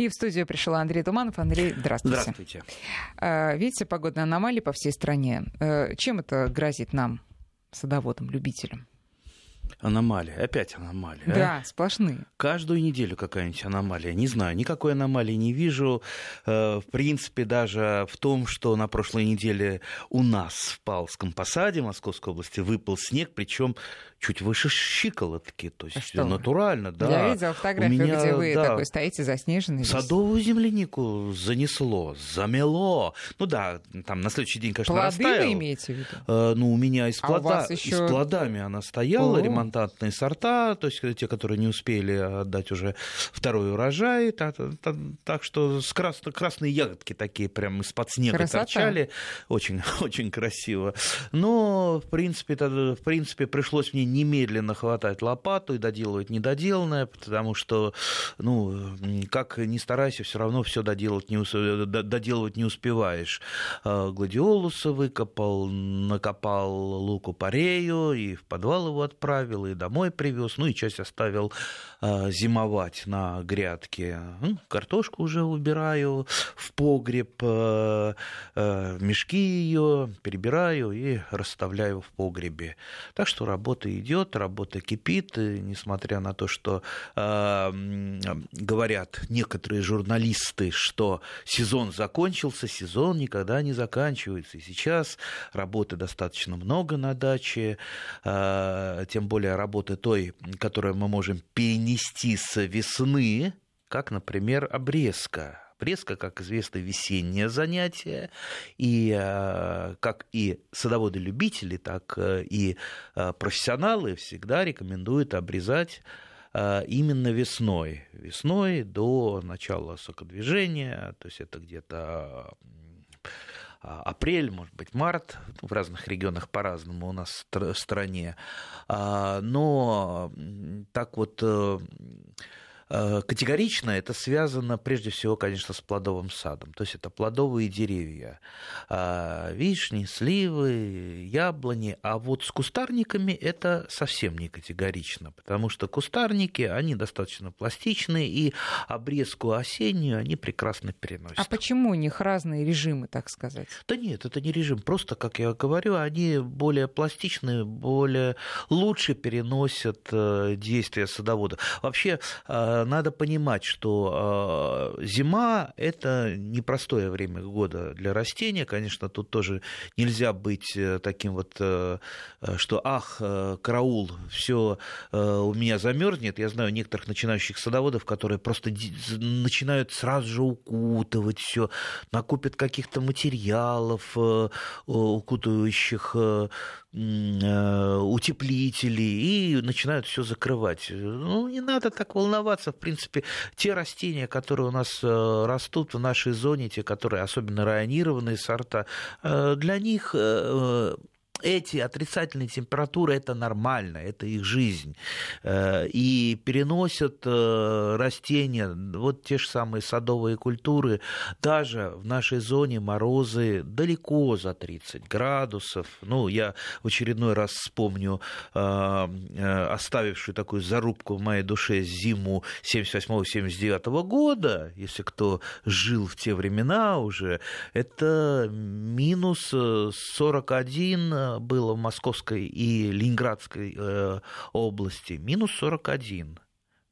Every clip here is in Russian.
И в студию пришел Андрей Туманов. Андрей, здравствуйте. Здравствуйте. А, видите, погодные аномалии по всей стране. Э, чем это грозит нам, садоводам, любителям? Аномалия, опять аномалия. а? Да, сплошные. Каждую неделю какая-нибудь аномалия. Не знаю, никакой аномалии не вижу. Э, В принципе, даже в том, что на прошлой неделе у нас в Павловском посаде Московской области выпал снег, причем чуть выше щиколотки. То есть А что натурально, да. Я видела фотографию, У меня, где вы да, такой стоите заснеженный. Садовую землянику занесло, замело. Ну да, там на следующий день, конечно, Плоды растаял. вы имеете в виду? Э, Ну, у меня и с, А плода- и ещё- с плодами она стояла, О. ремонтантные сорта, то есть те, которые не успели отдать уже второй урожай. Так, так- так что с крас- красные ягодки такие прям из-под снега Красота. торчали. Очень, очень красиво. Но, в принципе, в принципе, пришлось мне немедленно хватать лопату и доделывать недоделанное, потому что, ну, как ни старайся, все равно все доделать не, доделывать не успеваешь. А, Гладиолуса выкопал, накопал луку парею, и в подвал его отправил, и домой привез, ну и часть оставил зимовать на грядке. Ну, Картошку уже убираю в погреб, э, э, мешки ее перебираю и расставляю в погребе. Так что работа идет, работа кипит, и несмотря на то, что э, говорят некоторые журналисты, что сезон закончился, сезон никогда не заканчивается. И сейчас работы достаточно много на даче, э, тем более работы той, которую мы можем перенести с весны, как, например, обрезка. Обрезка, как известно, весеннее занятие, и э, как и садоводы-любители, так э, и э, профессионалы всегда рекомендуют обрезать именно весной. Весной до начала сокодвижения, то есть это где-то апрель, может быть, март, ну, в разных регионах по-разному у нас в стр- в стране. А, Но так вот э, категорично это связано прежде всего, конечно, с плодовым садом. То есть это плодовые деревья. А, Вишни, сливы, яблони. А вот с кустарниками это совсем не категорично, потому что кустарники, они достаточно пластичные, и обрезку осеннюю они прекрасно переносят. А почему у них разные режимы, так сказать? Да нет, это не режим. Просто, как я говорю, они более пластичные, более лучше переносят э, действия садовода. Вообще, э, надо понимать, что э, зима – это непростое время года для растения. Конечно, тут тоже нельзя быть э, таким вот, э, э, что «ах, э, караул, все у меня замерзнет». Я знаю некоторых начинающих садоводов, которые просто начинают сразу же укутывать все, накупят каких-то материалов, э, укутывающих э, м, утеплителей и начинают все закрывать. Ну, не надо так волноваться. В принципе, те растения, которые у нас э, растут в нашей зоне, те, которые особенно районированные сорта, э, для них эти отрицательные температуры это нормально, это их жизнь. Э, и переносят э, растения, вот те же самые садовые культуры, даже в нашей зоне морозы далеко за 30 градусов. Ну, я в очередной раз вспомню э, оставившую такую зарубку в моей душе зиму 78-79 года, если кто жил в те времена уже, это минус 41 было в Московской и Ленинградской э, области минус 41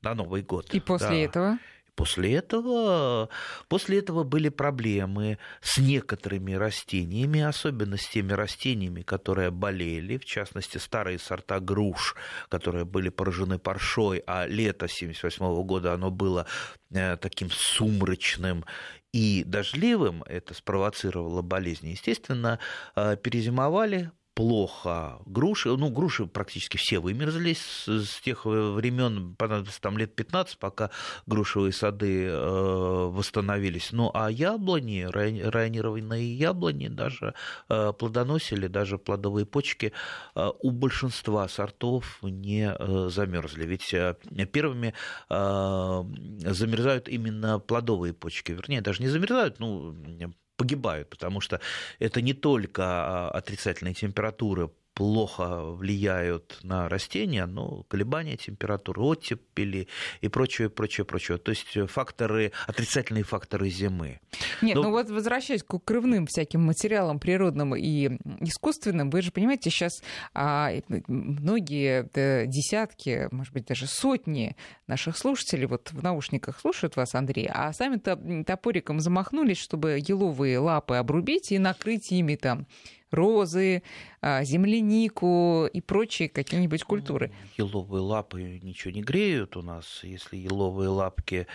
на Новый год. И после да. этого? После этого, после этого были проблемы с некоторыми растениями, особенно с теми растениями, которые болели, в частности, старые сорта груш, которые были поражены паршой, а лето 1978 года оно было э, таким сумрачным и дождливым, это спровоцировало болезни. Естественно, э, перезимовали, плохо. Груши, ну, груши практически все вымерзли с, с тех времен, понадобилось там лет 15, пока грушевые сады э, восстановились. Ну, а яблони, рай- районированные яблони даже э, плодоносили, даже плодовые почки э, у большинства сортов не э, замерзли. Ведь э, первыми э, замерзают именно плодовые почки. Вернее, даже не замерзают, ну, погибают, потому что это не только а, отрицательные температуры плохо влияют на растения, ну, колебания температуры, оттепели и прочее, прочее, прочее. То есть факторы, отрицательные факторы зимы. Нет, Но... ну вот возвращаясь к крывным всяким материалам природным и искусственным, вы же понимаете, сейчас а, многие да, десятки, может быть, даже сотни наших слушателей вот в наушниках слушают вас, Андрей, а сами-то топориком замахнулись, чтобы еловые лапы обрубить и накрыть ими там розы, а, землянику и прочие какие-нибудь культуры. Еловые лапы ничего не греют у нас, если еловые лапки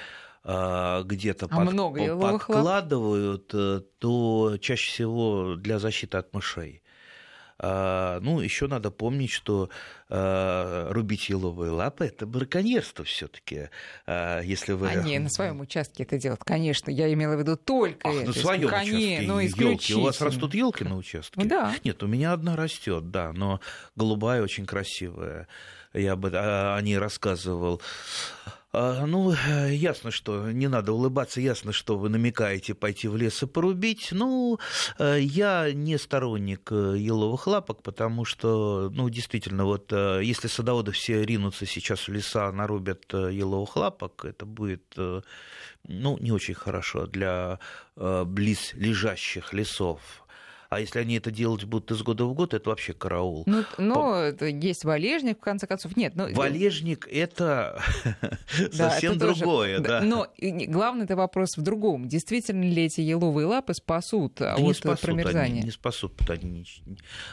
а, где-то а под, много подкладывают, лап? Э, то чаще всего для защиты от мышей. А, ну, еще надо помнить, что а, рубить еловые лапы это браконьерство все-таки. А, если вы... Они на своем участке это делают, конечно. Я имела в виду только Ах, это. На своем участке ну, елки. У вас растут елки на участке? Да. Нет, у меня одна растет, да, но голубая очень красивая. Я бы о ней рассказывал. А, ну, ясно, что не надо улыбаться, ясно, что вы намекаете пойти в лес и порубить. Ну, э, я не сторонник э, еловых лапок, потому что, ну, действительно, вот э, если садоводы все ринутся сейчас в леса, нарубят еловых лапок, это будет, ну, не очень хорошо для близ лежащих лесов. А если они это делать будут из года в год, это вообще караул. Ну, но По... есть валежник, в конце концов. Нет, ну... Валежник — это совсем другое, да. Но главный это вопрос в другом. Действительно ли эти еловые лапы спасут от промерзания? не спасут они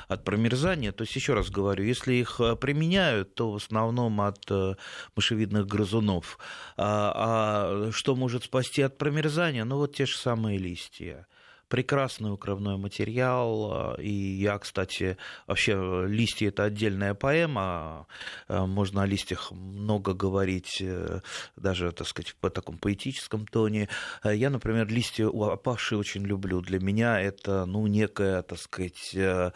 от промерзания. То есть, еще раз говорю, если их э, применяют, то в основном от э, мышевидных грызунов. А, а что может спасти от промерзания? Ну, вот те же самые листья прекрасный укрывной материал. И я, кстати, вообще листья это отдельная поэма. Можно о листьях много говорить, э, даже, так сказать, по такому поэтическом тоне. Я, например, листья опавшие очень люблю. Для меня это, ну, некое, так сказать, э,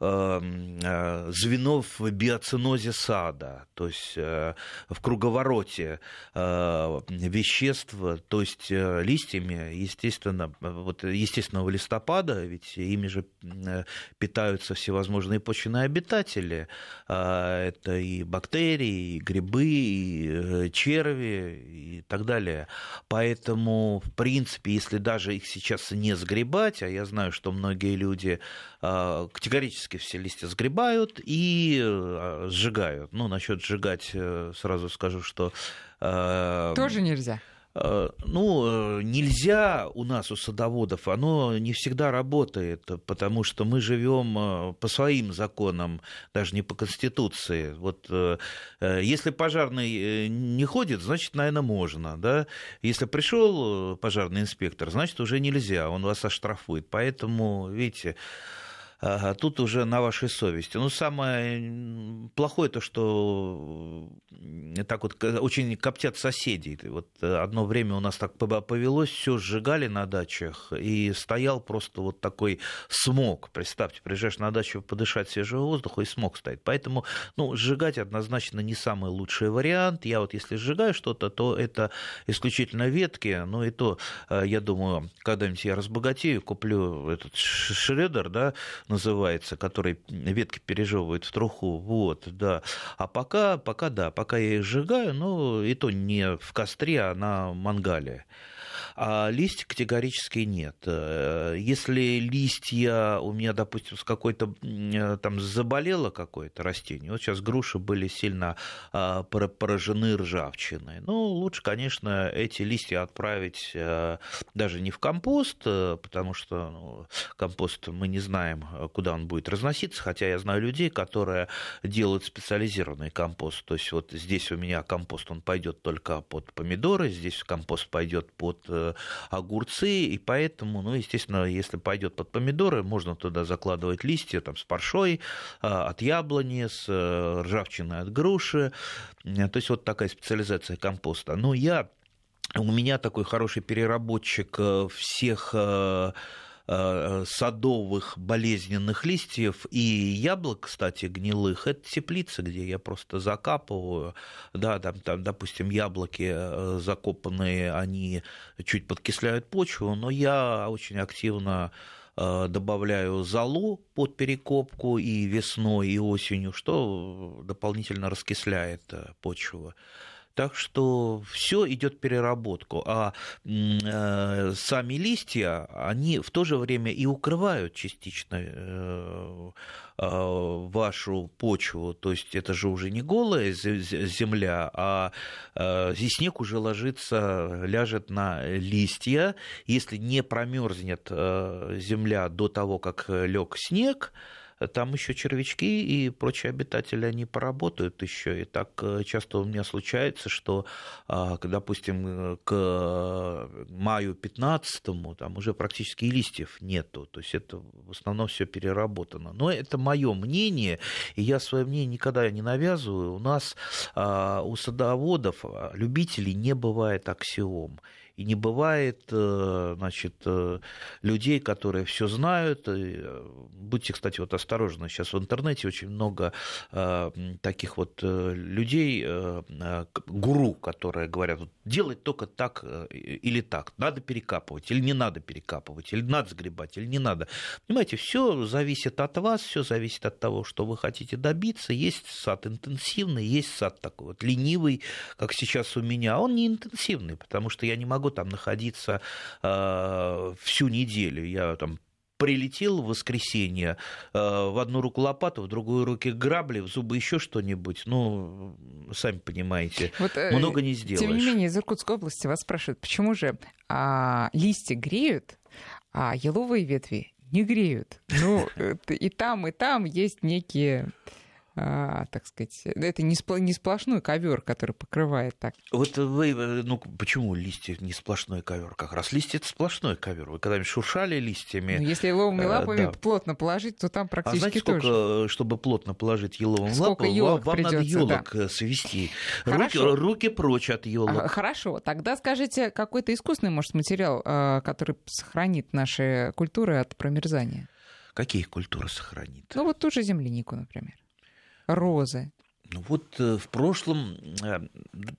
э, звено в биоцинозе сада, то есть в круговороте веществ, то есть листьями, естественно, вот, естественно, 15 листопада, ведь ими же э, питаются всевозможные почвенные обитатели. А, это и бактерии, и грибы, и э, черви и так далее. Поэтому, в принципе, если даже их сейчас не сгребать, а я знаю, что многие люди а, категорически все листья сгребают и э, сжигают. Ну, насчет сжигать сразу скажу, что... Тоже нельзя. Э, ну, э, нельзя у нас, у садоводов, оно не всегда работает, потому что мы живем э, по своим законам, даже не по Конституции. Вот если пожарный не ходит, значит, наверное, можно, да? Если пришел пожарный инспектор, значит, уже нельзя, он вас оштрафует. Поэтому, видите, тут уже на вашей совести. Ну, самое плохое то, что так вот очень коптят соседей. Вот э, одно время у нас так повелось, все сжигали на дачах, и стоял просто вот такой смог. Представьте, приезжаешь на дачу подышать свежего воздуха, и смог стоит. Поэтому, ну, сжигать однозначно не самый лучший вариант. Я вот если сжигаю что-то, то это исключительно ветки, ну и то, э, я думаю, когда-нибудь я разбогатею, куплю этот шредер, да, называется, который ветки пережевывает в труху, вот, да. А пока, пока, да, пока я их сжигаю, но и то не в костре, а на мангале а листья категорически нет. Э, если листья у меня, допустим, с какой-то э, там заболело какое-то растение, вот сейчас груши были сильно а, поражены ржавчиной, ну, лучше, конечно, эти листья отправить э, даже не в компост, потому что ну, компост мы не знаем, куда он будет разноситься, хотя я знаю людей, которые делают специализированный компост, то есть вот здесь у меня компост, он пойдет только под помидоры, здесь компост пойдет под огурцы, и поэтому, ну, естественно, если пойдет под помидоры, можно туда закладывать листья там, с паршой а, от яблони, с э, ржавчиной от груши, то есть вот такая специализация компоста. Но я у меня такой хороший переработчик э, всех э, Э, садовых болезненных листьев и яблок, кстати, гнилых, это теплица, где я просто закапываю, да, там, там допустим, яблоки э, закопанные, они чуть подкисляют почву, но я очень активно добавляю золу под перекопку и весной, и осенью, что дополнительно раскисляет почву. Так что все идет переработку. А э, сами листья, они в то же время и укрывают частично э, э, вашу почву. То есть это же уже не голая земля, а э, здесь снег уже ложится, ляжет на листья. Если не промерзнет э, земля до того, как лег снег, там еще червячки и прочие обитатели, они поработают еще. И так э, часто у меня случается, что, а, допустим, к маю 15 там уже практически и листьев нету. То есть это в основном все переработано. Но это мое мнение, и я свое мнение никогда не навязываю. У нас а, у садоводов, а, любителей не бывает аксиом. И не бывает э, значит, э, людей, которые все знают. Э, будьте, кстати, вот осторожны. Сейчас в интернете очень много таких вот людей, гуру, которые говорят, делать только так или так. Надо перекапывать или не надо перекапывать, или надо сгребать, или не надо. Понимаете, все зависит от вас, все зависит от того, что вы хотите добиться. Есть сад интенсивный, есть сад такой вот ленивый, как сейчас у меня. Он не интенсивный, потому что я не могу могу там находиться э, всю неделю. Я там прилетел в воскресенье, э, в одну руку лопату, в другую руки грабли, в зубы еще что-нибудь. Ну, сами понимаете, вот, э, много не сделаешь. Тем не менее, из Иркутской области вас спрашивают, почему же а, листья греют, а еловые ветви не греют? Ну, и там, и там есть некие так сказать, это не, спла- не сплошной ковер, который покрывает так. Вот вы, ну почему листья не сплошной ковер? Как раз листья это сплошной ковер. Вы когда-нибудь шуршали листьями? Ну, если еловыми э, лапами да. плотно положить, то там практически а знаете, сколько, тоже. чтобы плотно положить еловым сколько лапам, вам придется, надо елок да. Э, свести. Руки, руки прочь от елок. А, хорошо, тогда скажите, какой-то искусственный, может, материал, э, который сохранит наши культуры от промерзания? Какие культуры сохранит? Ну вот ту же землянику, например розы? Ну вот э, в прошлом, э,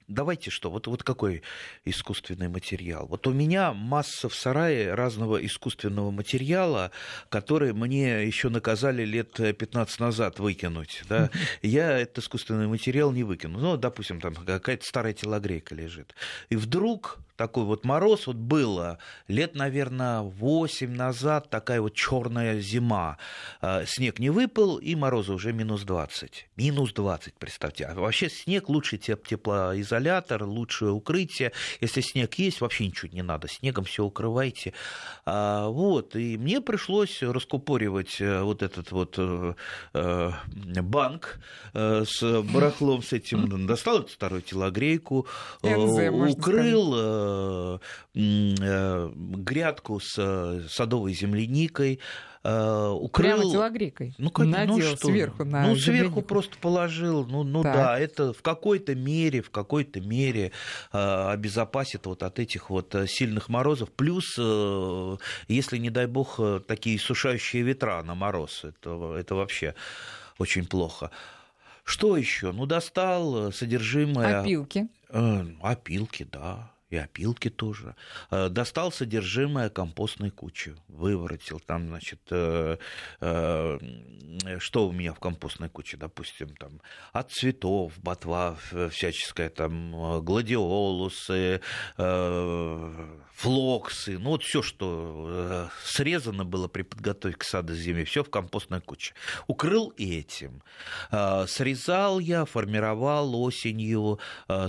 давайте что, вот, вот какой искусственный материал. Вот у меня масса в сарае разного искусственного материала, который мне еще наказали лет 15 назад выкинуть. Да? Я этот искусственный материал не выкину. Ну, допустим, там какая-то старая телогрейка лежит. И вдруг такой вот мороз, вот было лет, наверное, 8 назад, такая вот черная зима. А, снег не выпал, и морозы уже минус 20. Минус 20, представьте. А вообще снег лучший теплоизолятор, лучшее укрытие. Если снег есть, вообще ничего не надо. Снегом все укрывайте. А, вот, и мне пришлось раскупоривать э, вот этот вот э, э, банк с барахлом с этим. Достал эту старую телогрейку, укрыл грядку с э, садовой земляникой, укрыл... Прямо телогрейкой? Ну, как, ну Надел ну, что? сверху на Ну, землянику. сверху просто положил. Ну, ну да, это в какой-то мере, в какой-то мере э, обезопасит вот от этих вот сильных морозов. Плюс, э, если, не дай бог, такие сушающие ветра на мороз, это, это вообще очень плохо. Что еще? Ну, достал содержимое... Опилки. Э, опилки, да и опилки тоже. Э, достал содержимое компостной кучи, выворотил там, значит, э, э, что у меня в компостной куче, допустим, там от цветов, ботва всяческая, там гладиолусы, флоксы, ну вот все, что срезано было при подготовке к сада зиме, все в компостной куче. Укрыл этим. Срезал я, формировал осенью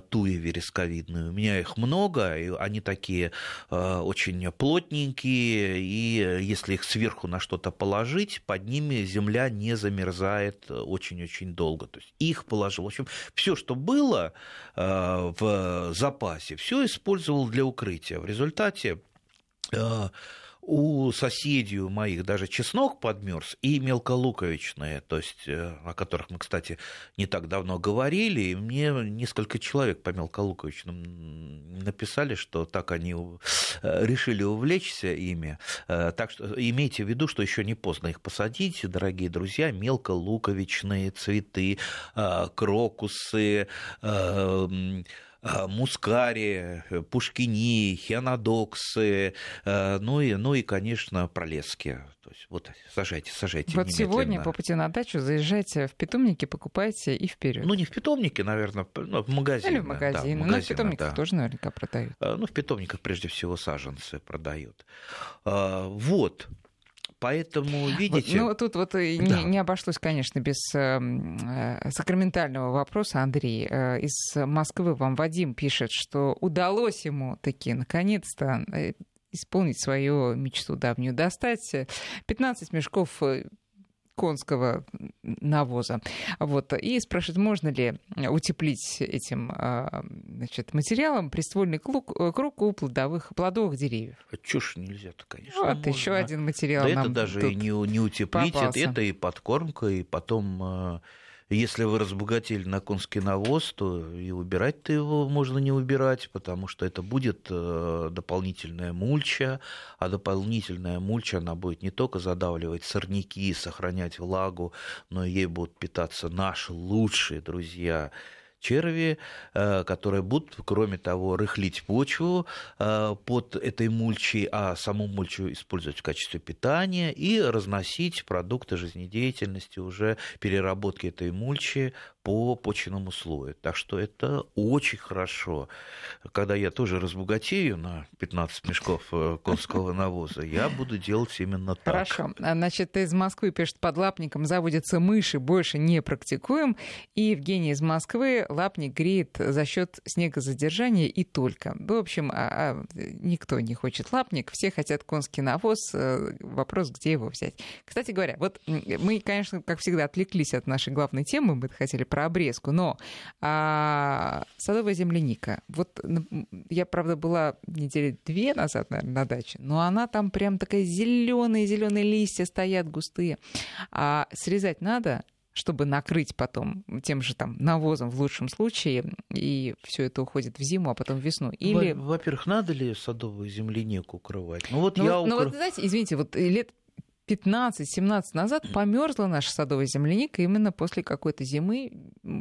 туи вересковидную. У меня их много, много, и они такие э, очень плотненькие, и если их сверху на что-то положить, под ними земля не замерзает очень-очень долго. То есть их положил. В общем, все, что было э, в запасе, все использовал для укрытия. В результате э, у соседей у моих даже чеснок подмерз и мелколуковичные, то есть э, о которых мы, кстати, не так давно говорили, и мне несколько человек по мелколуковичным написали, что так они э, решили увлечься ими. Э, так что имейте в виду, что еще не поздно их посадить, дорогие друзья, мелколуковичные цветы, крокусы, мускари, пушкини, хианодоксы, а, ну и, ну и, конечно, пролески. То есть вот сажайте, сажайте. Вот сегодня по пути на дачу заезжайте в питомники, покупайте и вперед. Ну, не в питомнике, наверное, ну, в магазине. Или в магазине. Да, в Но в питомниках да. тоже наверняка продают. Ну, в питомниках прежде всего саженцы продают. Вот. Поэтому, видите... Вот, ну, тут вот да. не, не обошлось, конечно, без эм, э, сакраментального вопроса, Андрей. Э, из Москвы вам Вадим пишет, что удалось ему таки, наконец-то, э, исполнить свою мечту давнюю, достать 15 мешков э, конского навоза. Вот. И спрашивает, можно ли утеплить этим а, значит, материалом приствольный круг, круг у плодовых, плодовых деревьев. А чушь нельзя-то, конечно. Вот можно. еще один материал. Да это даже и не, не утеплить, это, это и подкормка, и потом а, если вы разбогатели на конский навоз, то и убирать-то его можно не убирать, потому что это будет э, дополнительная мульча, а дополнительная мульча, она будет не только задавливать сорняки, сохранять влагу, но и ей будут питаться наши лучшие друзья черви, э, которые будут, кроме того, рыхлить почву э, под этой мульчей, а саму мульчу использовать в качестве питания и разносить продукты жизнедеятельности уже переработки этой мульчи по почвенному слою. Так что это очень хорошо. Когда я тоже разбогатею на 15 мешков э, конского навоза, я буду делать именно так. Хорошо. А, значит, из Москвы пишет, под лапником заводятся мыши, больше не практикуем. И Евгений из Москвы, лапник греет за счет снегозадержания и только. В общем, а, а, никто не хочет лапник, все хотят конский навоз. Э, вопрос, где его взять. Кстати говоря, вот мы, конечно, как всегда, отвлеклись от нашей главной темы, мы хотели про обрезку. Но а, садовая земляника. Вот я, правда, была недели две назад, наверное, на даче, но она там прям такая зеленые, зеленые листья стоят густые. А срезать надо, чтобы накрыть потом тем же там навозом в лучшем случае, и все это уходит в зиму, а потом в весну. Или... Во-первых, надо ли садовую землянику укрывать? Ну вот ну, я вот, укр... ну вот, знаете, извините, вот лет 15-17 назад померзла наша садовая земляника именно после какой-то зимы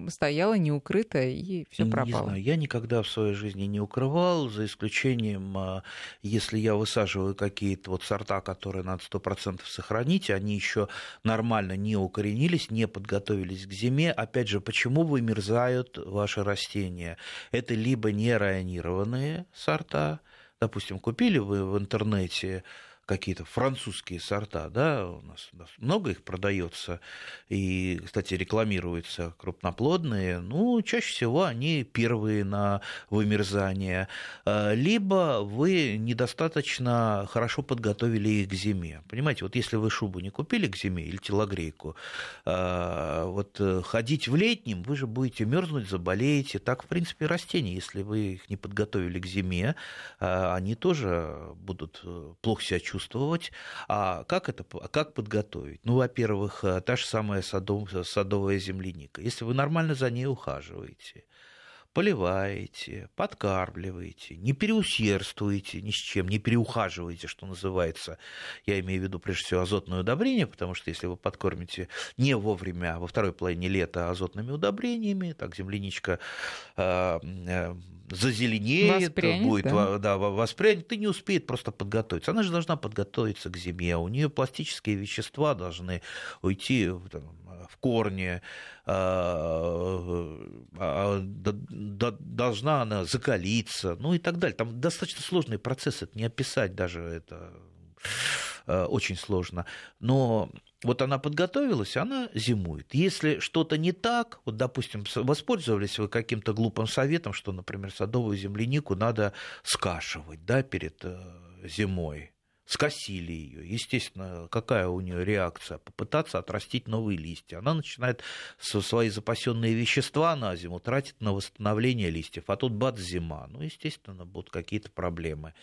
стояла неукрытая и все пропало. Не знаю, я никогда в своей жизни не укрывал, за исключением, а, если я высаживаю какие-то вот сорта, которые надо 100% сохранить, они еще нормально не укоренились, не подготовились к зиме. Опять же, почему вымерзают ваши растения? Это либо не районированные сорта, допустим, купили вы в интернете какие-то французские сорта, да, у нас, у нас много их продается, и, кстати, рекламируются крупноплодные, ну, чаще всего они первые на вымерзание, а, либо вы недостаточно хорошо подготовили их к зиме. Понимаете, вот если вы шубу не купили к зиме или телогрейку, а, вот э, ходить в летнем, вы же будете мерзнуть, заболеете. Так, в принципе, растения, если вы их не подготовили к зиме, а, они тоже будут э, плохо себя чувствовать чувствовать. А как это, как подготовить? Ну, во-первых, э, та же самая садов, садовая земляника. Если вы нормально за ней ухаживаете, поливаете, подкармливаете, не переусердствуете ни с чем, не переухаживаете, что называется. Я имею в виду прежде всего азотное удобрение, потому что если вы подкормите не вовремя, а во второй половине лета азотными удобрениями, так земляничка э, э, зазеленеет, будет да. Да, воспрянет, и не успеет просто подготовиться. Она же должна подготовиться к зиме, у нее пластические вещества должны уйти там, в корне, а, а, должна она закалиться, ну и так далее. Там достаточно сложный процесс, это не описать даже, это а, очень сложно. Но вот она подготовилась, она зимует. Если что-то не так, вот, допустим, воспользовались вы каким-то глупым советом, что, например, садовую землянику надо скашивать да, перед э, зимой, скосили ее. Естественно, какая у нее реакция? Попытаться отрастить новые листья. Она начинает свои запасенные вещества на зиму тратить на восстановление листьев, а тут бац, зима. Ну, естественно, будут какие-то проблемы.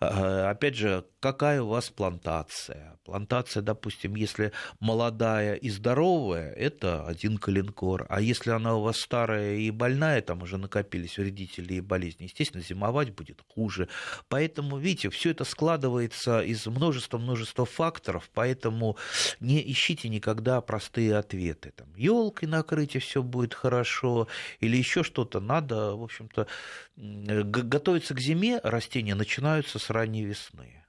А, опять же, какая у вас плантация? Плантация, допустим, если молодая и здоровая, это один калинкор. А если она у вас старая и больная, там уже накопились вредители и болезни, естественно, зимовать будет хуже. Поэтому, видите, все это складывается складывается из множества-множества факторов, поэтому не ищите никогда простые ответы. Там, елкой накрыть, и все будет хорошо, или еще что-то. Надо, в общем-то, готовиться к зиме, растения начинаются с ранней весны.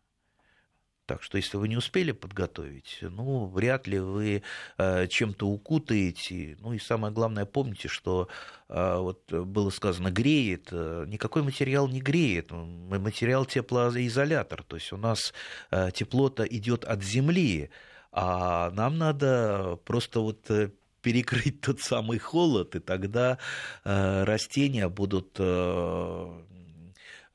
Так что если вы не успели подготовить, ну, вряд ли вы э, чем-то укутаете. Ну и самое главное, помните, что э, вот было сказано, греет. Э, никакой материал не греет. Материал теплоизолятор. То есть у нас э, тепло-то идет от земли, а нам надо просто вот э, перекрыть тот самый холод, и тогда э, растения будут э,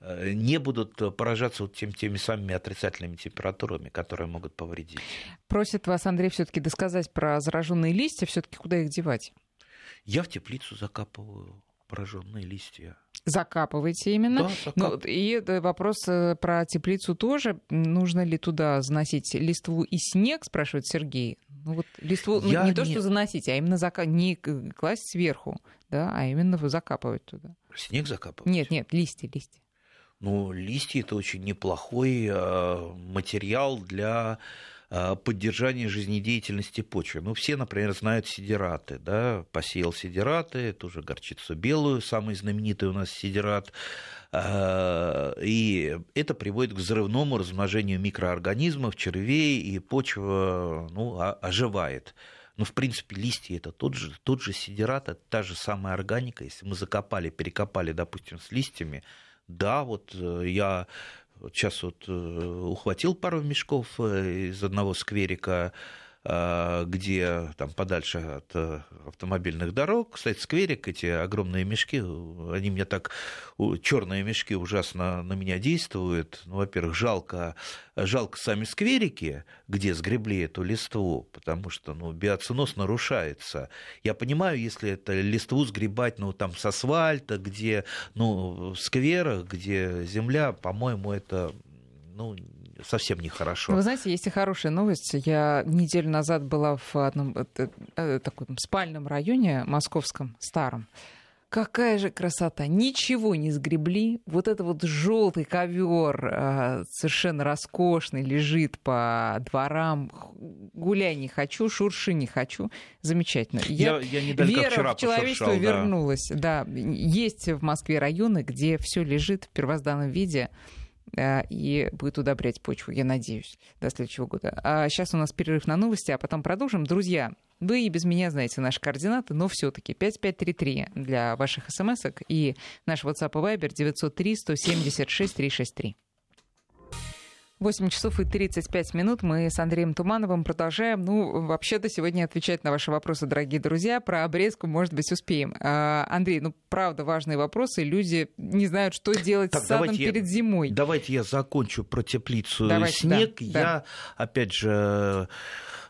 не будут поражаться вот тем, теми самыми отрицательными температурами, которые могут повредить. Просит вас, Андрей, все-таки досказать про зараженные листья, все-таки куда их девать? Я в теплицу закапываю пораженные листья. Закапываете именно. Да, закап... ну, и вопрос э, про теплицу тоже. Нужно ли туда заносить листву и снег, спрашивает Сергей. Ну вот листву ну, Я ну, не, не то, что заносить, а именно зака... не класть сверху, да, а именно закапывать туда. Снег закапывать? Нет, нет, листья, листья. Ну, листья это очень неплохой э, материал для э, поддержания жизнедеятельности почвы. Ну, все, например, знают сидираты, да, посеял сидираты, тоже горчицу белую, самый знаменитый у нас сидират, э, и это приводит к взрывному размножению микроорганизмов, червей, и почва ну, оживает. Но, в принципе, листья это тот же, тот же сидират, это та же самая органика. Если мы закопали, перекопали, допустим, с листьями, да, вот э, я сейчас вот э, ухватил пару мешков э, из одного скверика, где там подальше от э, автомобильных дорог. Кстати, скверик, эти огромные мешки, они мне так, черные мешки ужасно на меня действуют. Ну, во-первых, жалко, жалко сами скверики, где сгребли эту листву, потому что ну, биоценоз нарушается. Я понимаю, если это листву сгребать ну, там, с асфальта, где ну, в скверах, где земля, по-моему, это ну, совсем нехорошо. Вы знаете, есть и хорошая новость. Я неделю назад была в одном э, э, таком спальном районе московском, старом. Какая же красота! Ничего не сгребли. Вот это вот желтый ковер э, совершенно роскошный лежит по дворам. Гуляй не хочу, шурши не хочу. Замечательно. Я, я, я Вера вчера в человечество пошуршал, вернулась. Да. да, есть в Москве районы, где все лежит в первозданном виде и будет удобрять почву, я надеюсь, до следующего года. А сейчас у нас перерыв на новости, а потом продолжим. Друзья, вы и без меня знаете наши координаты, но все-таки 5533 для ваших смс и наш WhatsApp и Viber 903 176 363. 8 часов и 35 минут. Мы с Андреем Тумановым продолжаем. Ну, вообще-то сегодня отвечать на ваши вопросы, дорогие друзья. Про обрезку, может быть, успеем. А, Андрей, ну, правда, важные вопросы. Люди не знают, что делать так, с садом перед я, зимой. Давайте я закончу про теплицу давайте, снег. Да, я, да. опять же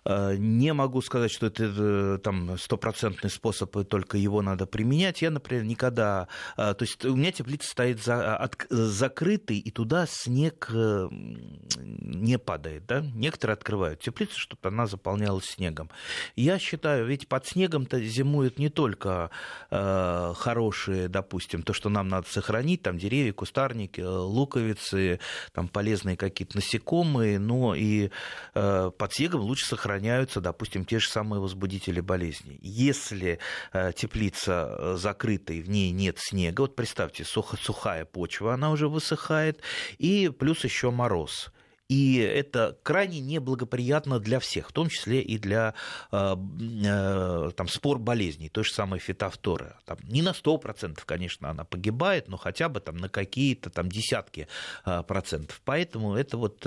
не могу сказать, что это э, там стопроцентный способ, и только его надо применять. Я, например, никогда... Э, то есть у меня теплица стоит за, от, закрытый, и туда снег не падает. Да? Некоторые открывают теплицу, чтобы она заполнялась снегом. Я считаю, ведь под снегом-то зимуют не только э, хорошие, допустим, то, что нам надо сохранить, там деревья, кустарники, луковицы, там полезные какие-то насекомые, но и э, под снегом лучше сохранить сохраняются, допустим, те же самые возбудители болезней. Если э, теплица э, закрыта и в ней нет снега, вот представьте, сухая почва, она уже высыхает, и плюс еще мороз. И это крайне неблагоприятно для всех, в том числе и для э, э, там, спор болезней, той же самой фитофторы. Там, не на 100%, конечно, она погибает, но хотя бы там, на какие-то там, десятки э, процентов. Поэтому это вот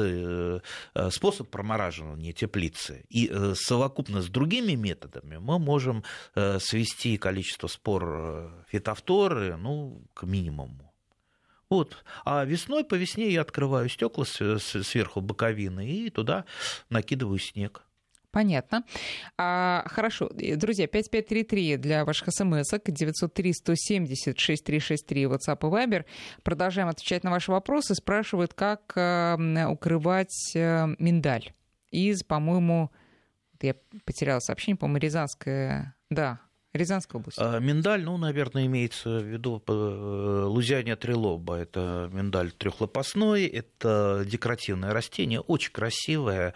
способ промораживания теплицы. И совокупно с другими методами мы можем свести количество спор фитофторы ну, к минимуму. Вот. А весной по весне я открываю стекла сверху боковины и туда накидываю снег. Понятно. А, хорошо. Друзья, 5533 для ваших смс-ок, 903-170-6363, WhatsApp и Viber. Продолжаем отвечать на ваши вопросы. Спрашивают, как э, укрывать э, миндаль из, по-моему, я потеряла сообщение, по-моему, Рязанская, да, Рязанская область. А, миндаль, ну, наверное, имеется в виду э, лузяния трилоба. Это миндаль трехлопастной, это декоративное растение, очень красивое.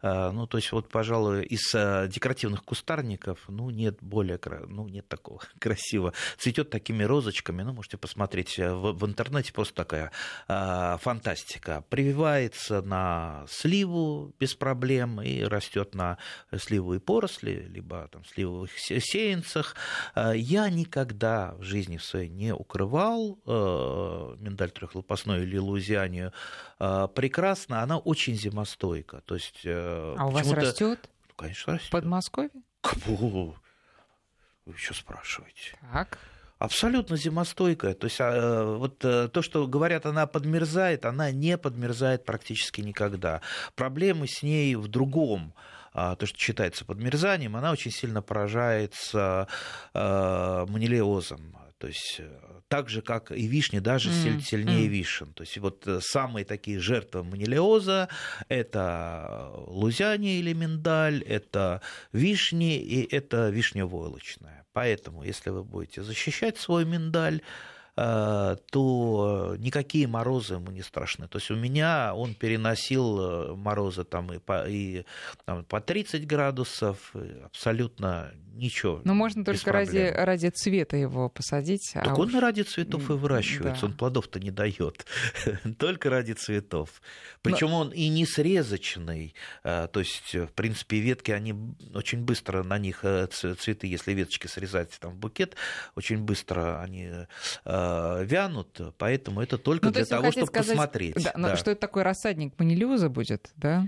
А, ну, то есть, вот, пожалуй, из э, декоративных кустарников, ну, нет более, ну, нет такого красивого. Цветет такими розочками, ну, можете посмотреть э, в, в интернете, просто такая а, фантастика. Прививается на сливу без проблем и растет на сливовые поросли, либо там сливовых сеянцев, границах. Э, я никогда в жизни своей не укрывал э, миндаль трехлопастной или лузианию. Э, прекрасно, она очень зимостойка. То есть, а у вас растет? Конечно, растет. В Подмосковье? Вы еще спрашиваете? Так. Абсолютно зимостойкая. То есть вот то, что говорят, она подмерзает, она не подмерзает практически никогда. Проблемы с ней в другом. А, то, что считается подмерзанием, она очень сильно поражается а, манилиозом. То есть э, так же, как и вишни, даже mm. сильнее mm. вишен. То есть вот э, самые такие жертвы манилиоза – это лузяне или миндаль, это вишни и это вишня войлочная. Поэтому, если вы будете защищать свой миндаль, Э, то никакие морозы ему не страшны. То есть у меня он переносил э, морозы там и по, и, там, по 30 градусов, абсолютно ничего. Но можно только ради, ради цвета его посадить. А так а он уж... ради цветов и выращивается, да. он плодов-то не дает, только ради цветов. Причем Но... он и не срезочный, э, то есть, в принципе, ветки, они очень быстро на них цветы, если веточки срезать там в букет, очень быстро они Э, вянут, поэтому это только ну, для того, чтобы сказать, посмотреть. Да, да. Что это такой рассадник манилиоза будет, да?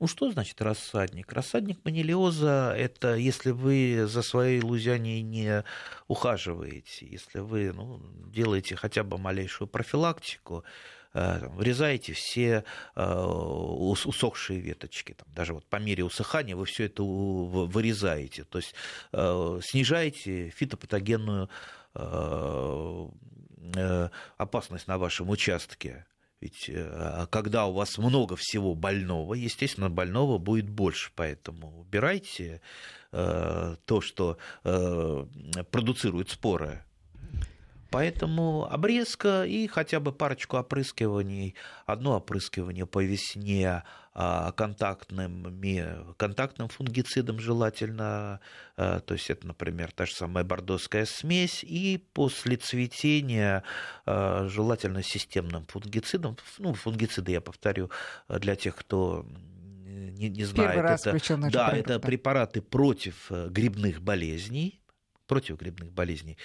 Ну, что значит рассадник? Рассадник манилиоза – это если вы за своей лузяней не ухаживаете, если вы ну, делаете хотя бы малейшую профилактику, э, врезаете все э, усохшие веточки. Там, даже вот по мере усыхания вы все это вырезаете. То есть снижаете фитопатогенную Э, опасность на вашем участке. Ведь э, когда у вас много всего больного, естественно, больного будет больше. Поэтому убирайте э, то, что продуцирует споры Поэтому обрезка и хотя бы парочку опрыскиваний. Одно опрыскивание по весне а, контактным, фунгицидом желательно, а, то есть это, например, та же самая бордоская смесь, и после цветения а, желательно системным фунгицидом. Ну, фунгициды, я повторю, для тех, кто не, не знает. Первый раз это, да, да, это препараты против э, грибных болезней, против грибных болезней.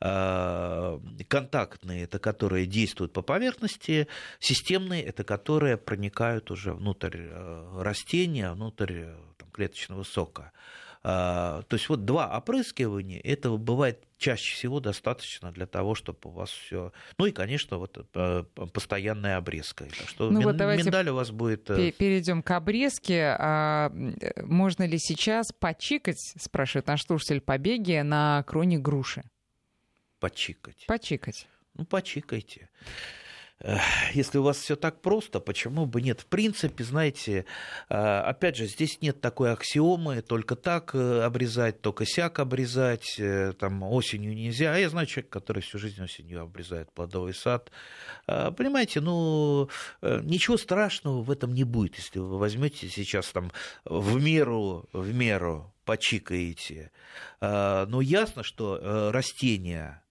А, контактные – это которые действуют по поверхности, системные – это которые проникают уже внутрь э, растения, внутрь э, там, клеточного сока. А, то есть вот два опрыскивания, этого бывает чаще всего достаточно для того, чтобы у вас все. Ну и, конечно, вот э, постоянная обрезка. Так что ну, мин... вот миндаль у вас будет. Э, перейдем к обрезке. А можно ли сейчас почикать, спрашивает наш слушатель, побеги на кроне груши? Почикать. Почикать. Ну, почикайте если у вас все так просто, почему бы нет? В принципе, знаете, э, опять же, здесь нет такой аксиомы, только так э, обрезать, только сяк обрезать, э, там осенью нельзя. А я знаю человека, который всю жизнь осенью обрезает плодовый сад. Понимаете, ну, ничего страшного в этом не будет, если вы возьмете сейчас там в меру, в меру почикаете. Но ясно, что растение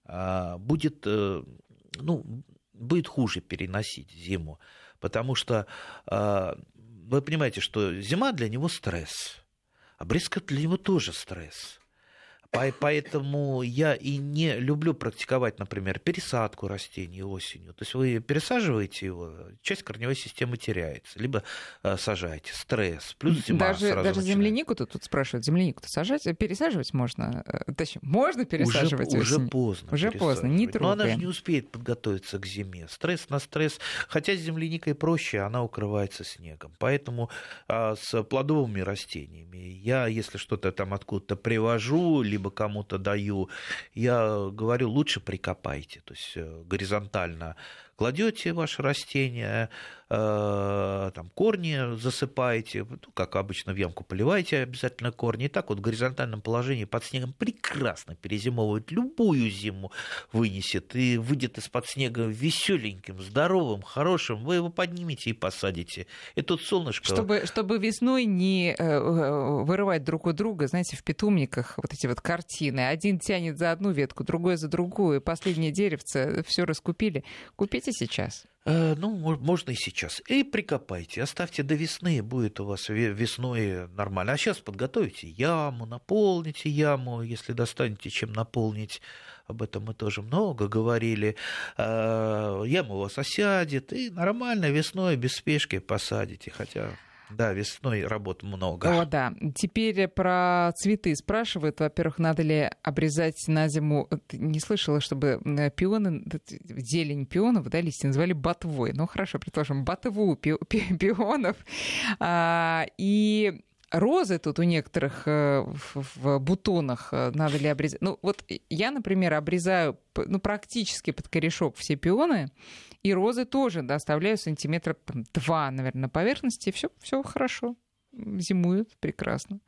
будет ну, будет хуже переносить зиму, потому что а, вы понимаете, что зима для него стресс, а обрезка для него тоже стресс. Поэтому я и не люблю практиковать, например, пересадку растений осенью. То есть вы пересаживаете его, часть корневой системы теряется, либо э, сажаете. Стресс, плюс зима Даже, даже землянику-то тут спрашивают, землянику-то сажать, пересаживать можно? Э, точнее, можно пересаживать Уже, уже поздно. Уже поздно, не трогай. Но она же не успеет подготовиться к зиме. Стресс на стресс. Хотя с земляникой проще, она укрывается снегом. Поэтому а, с плодовыми растениями я, если что-то там откуда-то привожу, либо кому-то даю, я говорю, лучше прикопайте, то есть э, горизонтально кладете ваше растение, Э, там, корни засыпаете, ну, как обычно в ямку поливаете обязательно корни, и так вот в горизонтальном положении под снегом прекрасно перезимовывает, любую зиму вынесет и выйдет из-под снега веселеньким, здоровым, хорошим, вы его поднимете и посадите. И тут солнышко... Чтобы, чтобы весной не э, э, вырывать друг у друга, знаете, в питомниках вот эти вот картины. Один тянет за одну ветку, другой за другую, последнее деревце, все раскупили. Купите сейчас. Э, ну, можно и сейчас. И прикопайте, оставьте до весны, будет у вас весной нормально. А сейчас подготовите яму, наполните яму, если достанете чем наполнить. Об этом мы тоже много говорили. Э, яма у вас осядет, и нормально весной без спешки посадите. Хотя да, весной работ много. О, да. Теперь про цветы спрашивают. Во-первых, надо ли обрезать на зиму... Не слышала, чтобы пионы, зелень пионов, да, листья называли ботвой. Ну, хорошо, предположим, ботву пионов. А, и розы тут у некоторых э, в бутонах э, надо ли обрезать. Ну, вот я, например, обрезаю ну, практически под корешок все пионы, и розы тоже да, оставляю сантиметра два, наверное, на поверхности, и все, все хорошо. Зимуют прекрасно.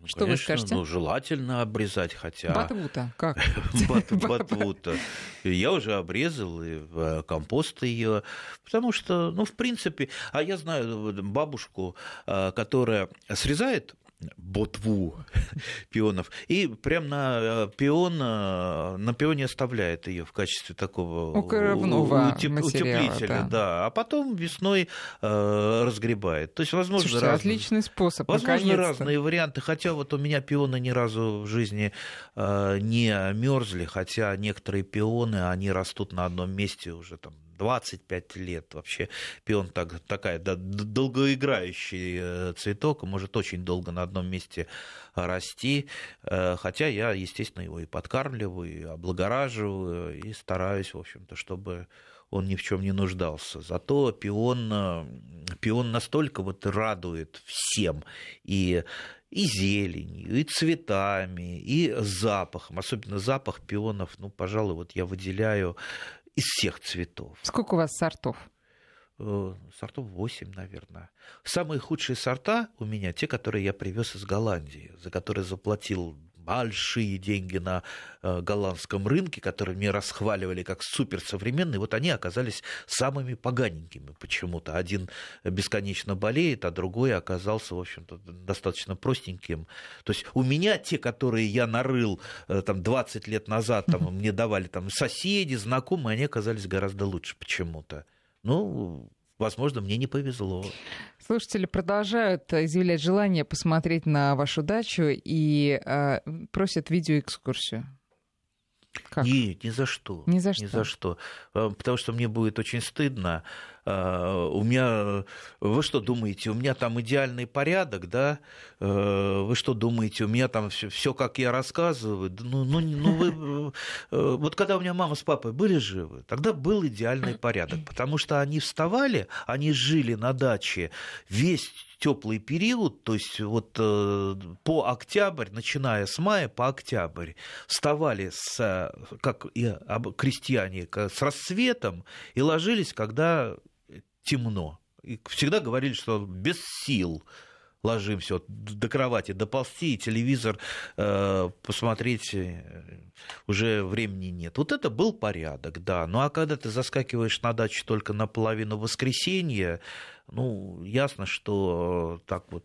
Ну, что конечно, вы скажете? Ну, желательно обрезать хотя... Батвута, как? Батвута. Я уже обрезал и в компост ее, потому что, ну, в принципе, а я знаю бабушку, э, которая срезает ботву пионов. И прям на э, пион, э, на пионе оставляет ее в качестве такого утеп... утеплителя. Да. да. А потом весной э, разгребает. То есть, возможно, Слушайте, разные, отличный способ. Возможно, разные варианты. Хотя вот у меня пионы ни разу в жизни э, не мерзли, хотя некоторые пионы, они растут на одном месте уже там 25 лет. Вообще пион так, такая да, долгоиграющий э, цветок, может очень долго на одном месте расти. Э, хотя я, естественно, его и подкармливаю, и облагораживаю, и стараюсь, в общем-то, чтобы он ни в чем не нуждался. Зато пион, э, пион настолько вот радует всем. И и зеленью, и цветами, и запахом. Особенно запах пионов, ну, пожалуй, вот я выделяю из всех цветов. Сколько у вас сортов? Э, сортов 8, наверное. Самые худшие сорта у меня те, которые я привез из Голландии, за которые заплатил большие деньги на э, голландском рынке, которые мне расхваливали как суперсовременные, вот они оказались самыми поганенькими почему-то. Один бесконечно болеет, а другой оказался, в общем-то, достаточно простеньким. То есть у меня те, которые я нарыл э, там, 20 лет назад, там, мне давали там, соседи, знакомые, они оказались гораздо лучше почему-то. Ну, возможно, мне не повезло. Слушатели продолжают изъявлять желание посмотреть на вашу дачу и э, просят видеоэкскурсию. Как? Нет, ни за что. Ни за что. Ни за что. Э, потому что мне будет очень стыдно. Э, у меня, вы что думаете, у меня там идеальный порядок, да? Э, вы что думаете, у меня там все, как я рассказываю? Ну, ну, ну вы, вот когда у меня мама с папой были живы, тогда был идеальный порядок, потому что они вставали, они жили на даче весь теплый период, то есть вот э, по октябрь, начиная с мая по октябрь, вставали с, как и крестьяне с рассветом и ложились, когда темно. И всегда говорили, что без сил ложимся вот, до кровати, доползти, и телевизор э, посмотреть э, уже времени нет. Вот это был порядок, да. Ну а когда ты заскакиваешь на дачу только на половину воскресенья, ну, ясно, что так вот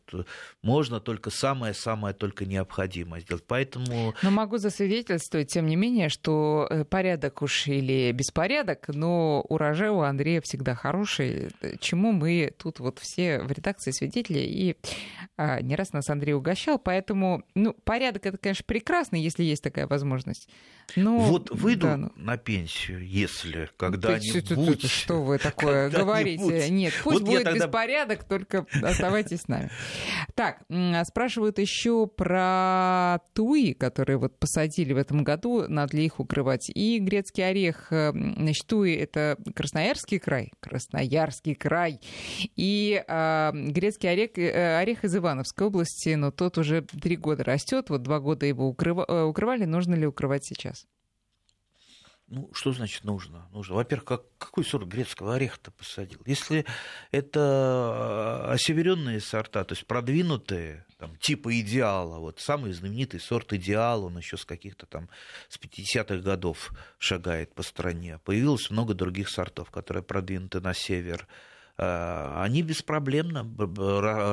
можно только самое-самое только необходимое сделать. Поэтому... Но могу засвидетельствовать, тем не менее, что э, порядок уж или беспорядок, но урожай у Андрея всегда хороший, чему мы тут вот все в редакции свидетели, и а, не раз нас Андрей угощал, поэтому, ну, порядок это, конечно, прекрасно, если есть такая возможность. Но, вот выйду да, ну... на пенсию, если когда-нибудь... Что вы такое говорите? Нет, пусть вот будет беспорядок, только оставайтесь с нами. Так, спрашивают еще про туи, которые вот посадили в этом году, надо ли их укрывать. И грецкий орех, э, значит, туи — это Красноярский край, Красноярский край. И э, грецкий орех, э, орех из Ивановской области, но тот уже три года растет, вот два года его укрыва, э, укрывали, нужно ли укрывать сейчас? Ну, что значит нужно? Нужно. Во-первых, как, какой сорт грецкого ореха ты посадил? Если это осеверенные сорта, то есть продвинутые, там, типа идеала, вот самый знаменитый сорт идеал, он еще с каких-то там с 50-х годов шагает по стране. Появилось много других сортов, которые продвинуты на север. А, они беспроблемно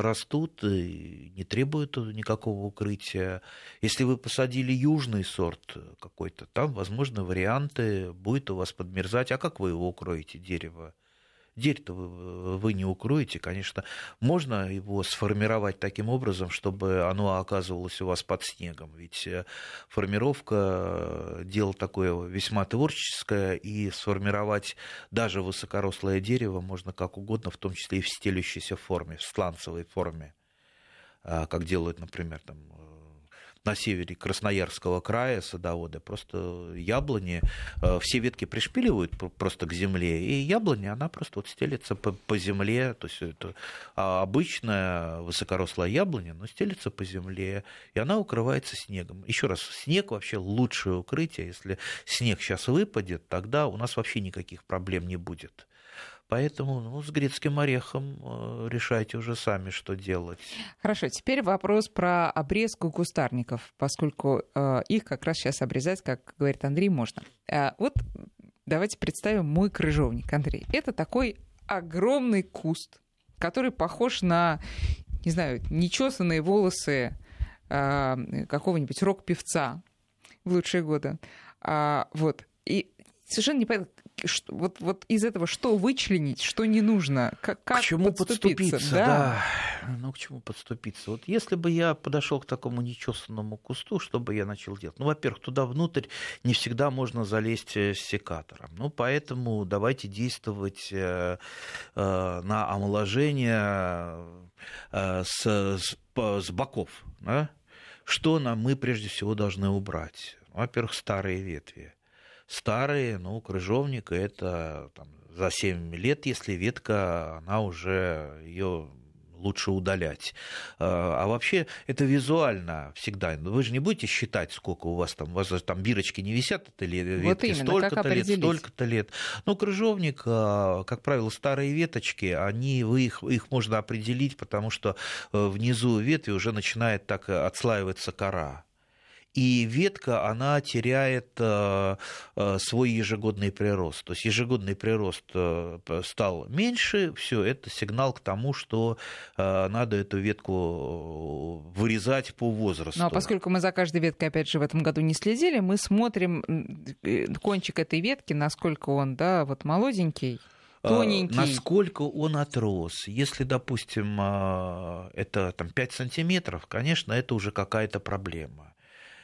растут и не требуют никакого укрытия. Если вы посадили южный сорт какой-то, там, возможно, варианты, будет у вас подмерзать. А как вы его укроете, дерево? Дерь-то вы, вы не укроете, конечно. Можно его сформировать таким образом, чтобы оно оказывалось у вас под снегом. Ведь э, формировка э, дело такое весьма творческое, и сформировать даже высокорослое дерево можно как угодно, в том числе и в стелющейся форме, в сланцевой форме а, как делают, например, там, на севере Красноярского края садоводы, просто яблони, э, все ветки пришпиливают просто к земле, и яблони, она просто вот стелится по, по земле, то есть это а обычная высокорослая яблоня, но стелится по земле, и она укрывается снегом. Еще раз, снег вообще лучшее укрытие, если снег сейчас выпадет, тогда у нас вообще никаких проблем не будет. Поэтому ну, с грецким орехом э, решайте уже сами, что делать. Хорошо, теперь вопрос про обрезку кустарников, поскольку э, их как раз сейчас обрезать, как говорит Андрей, можно. Э, вот давайте представим мой крыжовник, Андрей. Это такой огромный куст, который похож на, не знаю, нечесанные волосы э, какого-нибудь рок-певца в лучшие годы. А, вот. И совершенно непонятно, что, вот, вот из этого что вычленить, что не нужно, как, как к чему подступиться, подступиться да. да. Ну, к чему подступиться? Вот если бы я подошел к такому нечесанному кусту, что бы я начал делать? Ну, во-первых, туда внутрь не всегда можно залезть э, с секатором. Ну, поэтому давайте действовать э, э, на омоложение э, с, с, с боков. Да? Что нам мы прежде всего должны убрать? Во-первых, старые ветви старые, ну, крыжовник это там, за 7 лет, если ветка, она уже ее лучше удалять. А, а вообще это визуально всегда. Вы же не будете считать, сколько у вас там, у вас там бирочки не висят, это ветки вот столько-то лет, столько-то лет. Ну, крыжовник, а, как правило, старые веточки, они, вы их, их можно определить, потому что э, внизу ветви уже начинает так отслаиваться кора и ветка, она теряет э, э, свой ежегодный прирост. То есть ежегодный прирост э, стал меньше, все это сигнал к тому, что надо эту ветку вырезать по возрасту. Ну а поскольку мы за каждой веткой, опять же, в этом году не следили, мы смотрим кончик этой ветки, насколько он, да, вот молоденький тоненький. Насколько он отрос. Если, допустим, это там, 5 сантиметров, конечно, это уже какая-то проблема.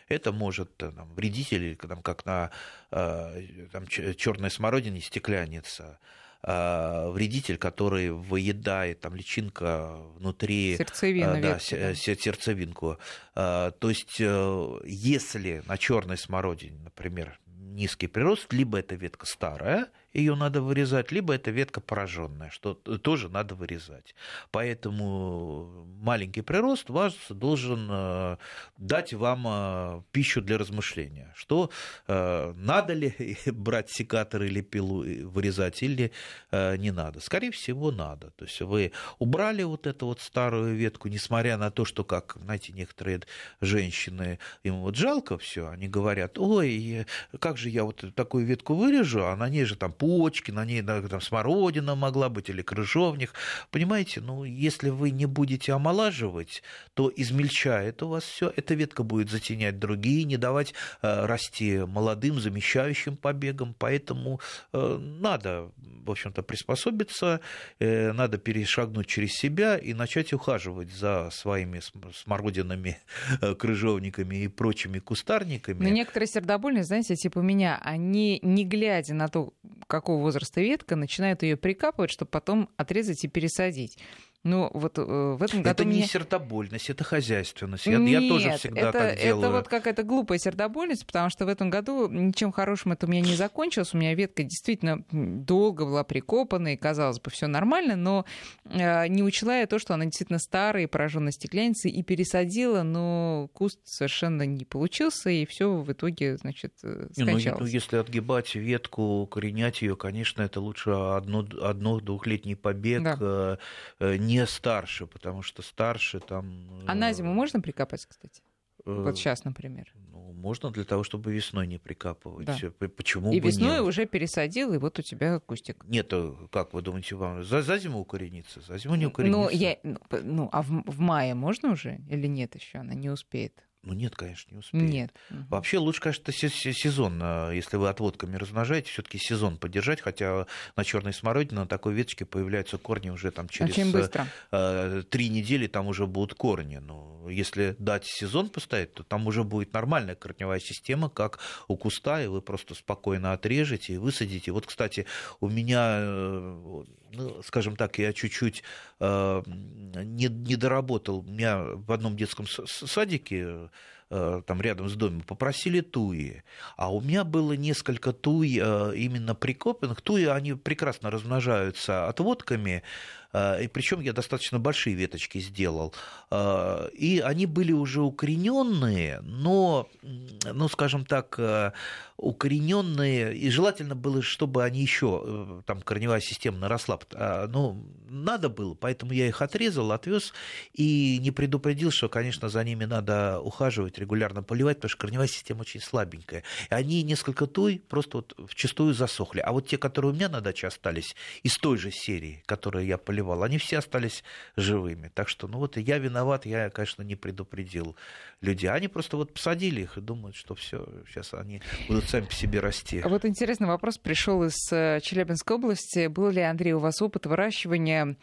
Это может э, там, вредитель, там, как на э, там, черной смородине стеклянница, э, вредитель, который выедает там личинка внутри Сердцевина, да, ветки, да. сердцевинку. То есть, если на черной смородине, например, низкий прирост, либо эта ветка старая, ее надо вырезать, либо это ветка пораженная, что тоже надо вырезать. Поэтому маленький прирост вас должен э, дать вам э, пищу для размышления, что э, надо ли брать секатор или пилу вырезать, или не надо. Скорее всего, надо. То есть вы убрали вот эту вот старую ветку, несмотря на то, что, как, знаете, некоторые женщины, им вот жалко все, они говорят, ой, как же я вот такую ветку вырежу, а на же там почки, на ней там, смородина могла быть или крыжовник. Понимаете, ну, если вы не будете омолаживать, то измельчает у вас все, эта ветка будет затенять другие, не давать э, расти молодым, замещающим побегам, поэтому э, надо, в общем-то, приспособиться, э, надо перешагнуть через себя и начать ухаживать за своими смородинами, э, крыжовниками и прочими кустарниками. Но некоторые сердобольные, знаете, типа меня, они, не глядя на то, какого возраста ветка, начинают ее прикапывать, чтобы потом отрезать и пересадить. Ну, вот э, в этом году... Это не мне... сердобольность, это хозяйственность. Я, Нет, я тоже всегда это, так делаю. Это вот какая-то глупая сердобольность, потому что в этом году ничем хорошим это у меня не закончилось. У меня ветка действительно долго была прикопана, и, казалось бы, все нормально, но э, не учла я то, что она действительно старая, пораженная стеклянницей, и пересадила, но куст совершенно не получился, и все в итоге, значит, скончалось. Не, ну, ну, если отгибать ветку, укоренять ее, конечно, это лучше одно-двухлетний побег, да. Э, э, не старше, потому что старше там... А на зиму можно прикопать, кстати? Вот сейчас, например. Ну, можно для того, чтобы весной не прикапывать. Да. Почему и бы весной нет? уже пересадил, и вот у тебя кустик. Нет, как вы думаете, вам за, за зиму укорениться? За зиму не укорениться. Ну, я, ну, а в, в мае можно уже или нет еще? Она не успеет. Ну нет, конечно, не успеет. Нет. Вообще лучше, конечно, сезон, если вы отводками размножаете, все-таки сезон поддержать, хотя на черной смородине на такой веточке появляются корни уже там через быстро. Э, три недели там уже будут корни. Но если дать сезон поставить, то там уже будет нормальная корневая система, как у куста, и вы просто спокойно отрежете и высадите. Вот, кстати, у меня э, ну, скажем так, я чуть-чуть э, не, не доработал. У меня в одном детском садике э, там рядом с домом попросили туи, а у меня было несколько туй э, именно прикопанных. Туи, они прекрасно размножаются отводками, э, и причем я достаточно большие веточки сделал. Э, и они были уже укорененные, но, ну, скажем так, укорененные, и желательно было, чтобы они еще, э, там корневая система наросла, а, ну, надо было, поэтому я их отрезал, отвез и не предупредил, что, конечно, за ними надо ухаживать, регулярно поливать, потому что корневая система очень слабенькая. И они несколько туй просто вот вчастую засохли. А вот те, которые у меня на даче остались, из той же серии, которую я поливал, они все остались живыми. Так что, ну вот я виноват, я, конечно, не предупредил людей. Они просто вот посадили их и думают, что все, сейчас они будут сами по себе расти. Вот интересный вопрос пришел из э, Челябинской области. Был ли, Андрей, у вас опыт выращивания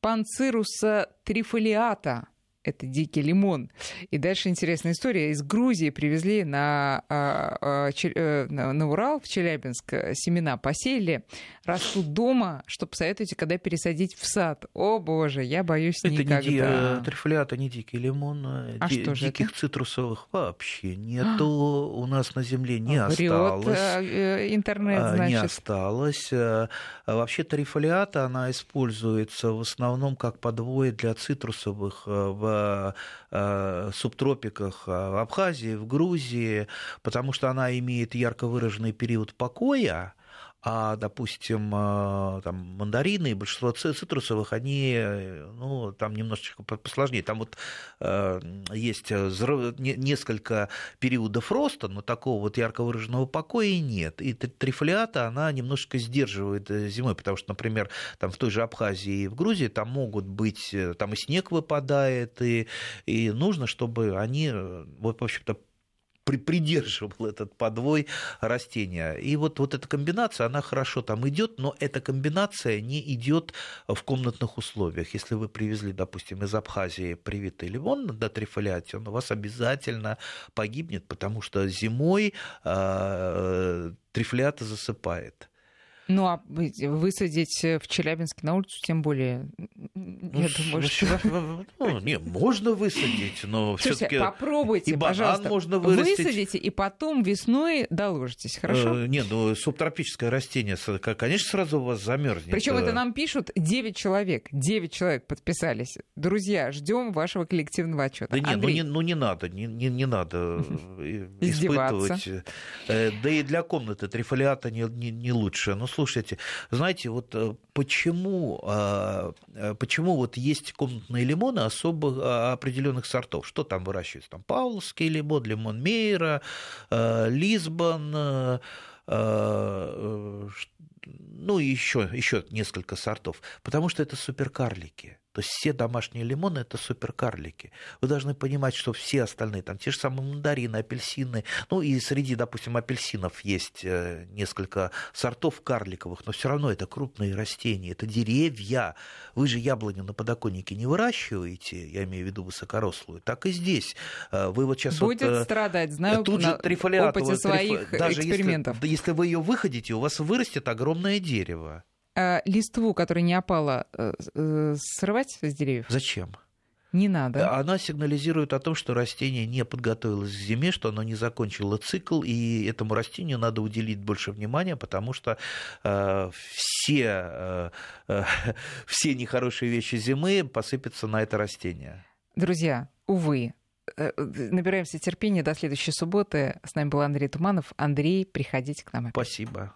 панцируса трифолиата? Это дикий лимон. И дальше интересная история. Из Грузии привезли на, а, а, э, на Урал, в Челябинск, семена посеяли, растут дома. Что посоветуете, когда пересадить в сад? О, боже, я боюсь это никогда. Не ди... Э, трифолиата не дикий лимон. Э, а ди... что же Диких это? цитрусовых вообще нету у нас на земле, не Врет осталось. интернет, а, значит. Не осталось. Вообще трифолиата, она используется в основном как подвой для цитрусовых в э, субтропиках э, в Абхазии, в Грузии, потому что она имеет ярко выраженный период покоя, а, допустим, э, там, мандарины и большинство цитрусовых, они, ну, там немножечко посложнее. Там вот э, есть несколько периодов роста, но такого вот ярко выраженного покоя нет. И трифолиата, она немножко сдерживает э, зимой, потому что, например, там в той же Абхазии и в Грузии там могут быть, там и снег выпадает, и, и нужно, чтобы они, в общем-то, придерживал этот подвой растения. И вот, вот эта комбинация, она хорошо там идет, но эта комбинация не идет в комнатных условиях. Если вы привезли, допустим, из Абхазии привитый лимон на трифолиате, он у вас обязательно погибнет, потому что зимой э, трифолиата засыпает. Ну, а высадить в Челябинске на улицу, тем более, ну, я думаю, что... Ну, не, можно высадить, но все таки попробуйте, и пожалуйста, можно вырастить. высадите, и потом весной доложитесь, хорошо? Э, не, ну, субтропическое растение, конечно, сразу у вас замерзнет. Причем это нам пишут 9 человек, 9 человек подписались. Друзья, ждем вашего коллективного отчета. Да нет, ну не, ну не надо, не, не, не надо э, испытывать. Э, да и для комнаты трифолиата не, не, не лучше. Ну, слушайте, знаете, вот э, почему, а, э, почему вот есть комнатные лимоны особых а, определенных сортов? Что там выращивается? Там Павловский лимон, лимон Мейера, э, Лисбон, ну еще, еще несколько сортов, потому что это суперкарлики. То есть все домашние лимоны это суперкарлики. Вы должны понимать, что все остальные, там те же самые мандарины, апельсины, ну и среди, допустим, апельсинов есть э, несколько сортов карликовых, но все равно это крупные растения, это деревья. Вы же яблоню на подоконнике не выращиваете, я имею в виду высокорослую, так и здесь. Э, вы вот сейчас Будет вот, страдать, знаю, тут же трифолиат, опыте своих даже экспериментов. Если, если вы ее выходите, у вас вырастет огромное дерево. А листву, которая не опала, э, э, срывать с деревьев? Зачем? Не надо. Она сигнализирует о том, что растение не подготовилось к зиме, что оно не закончило цикл, и этому растению надо уделить больше внимания, потому что э, все, э, э, все нехорошие вещи зимы посыпятся на это растение. Друзья, увы, э, набираемся терпения до следующей субботы. С нами был Андрей Туманов. Андрей, приходите к нам. Спасибо.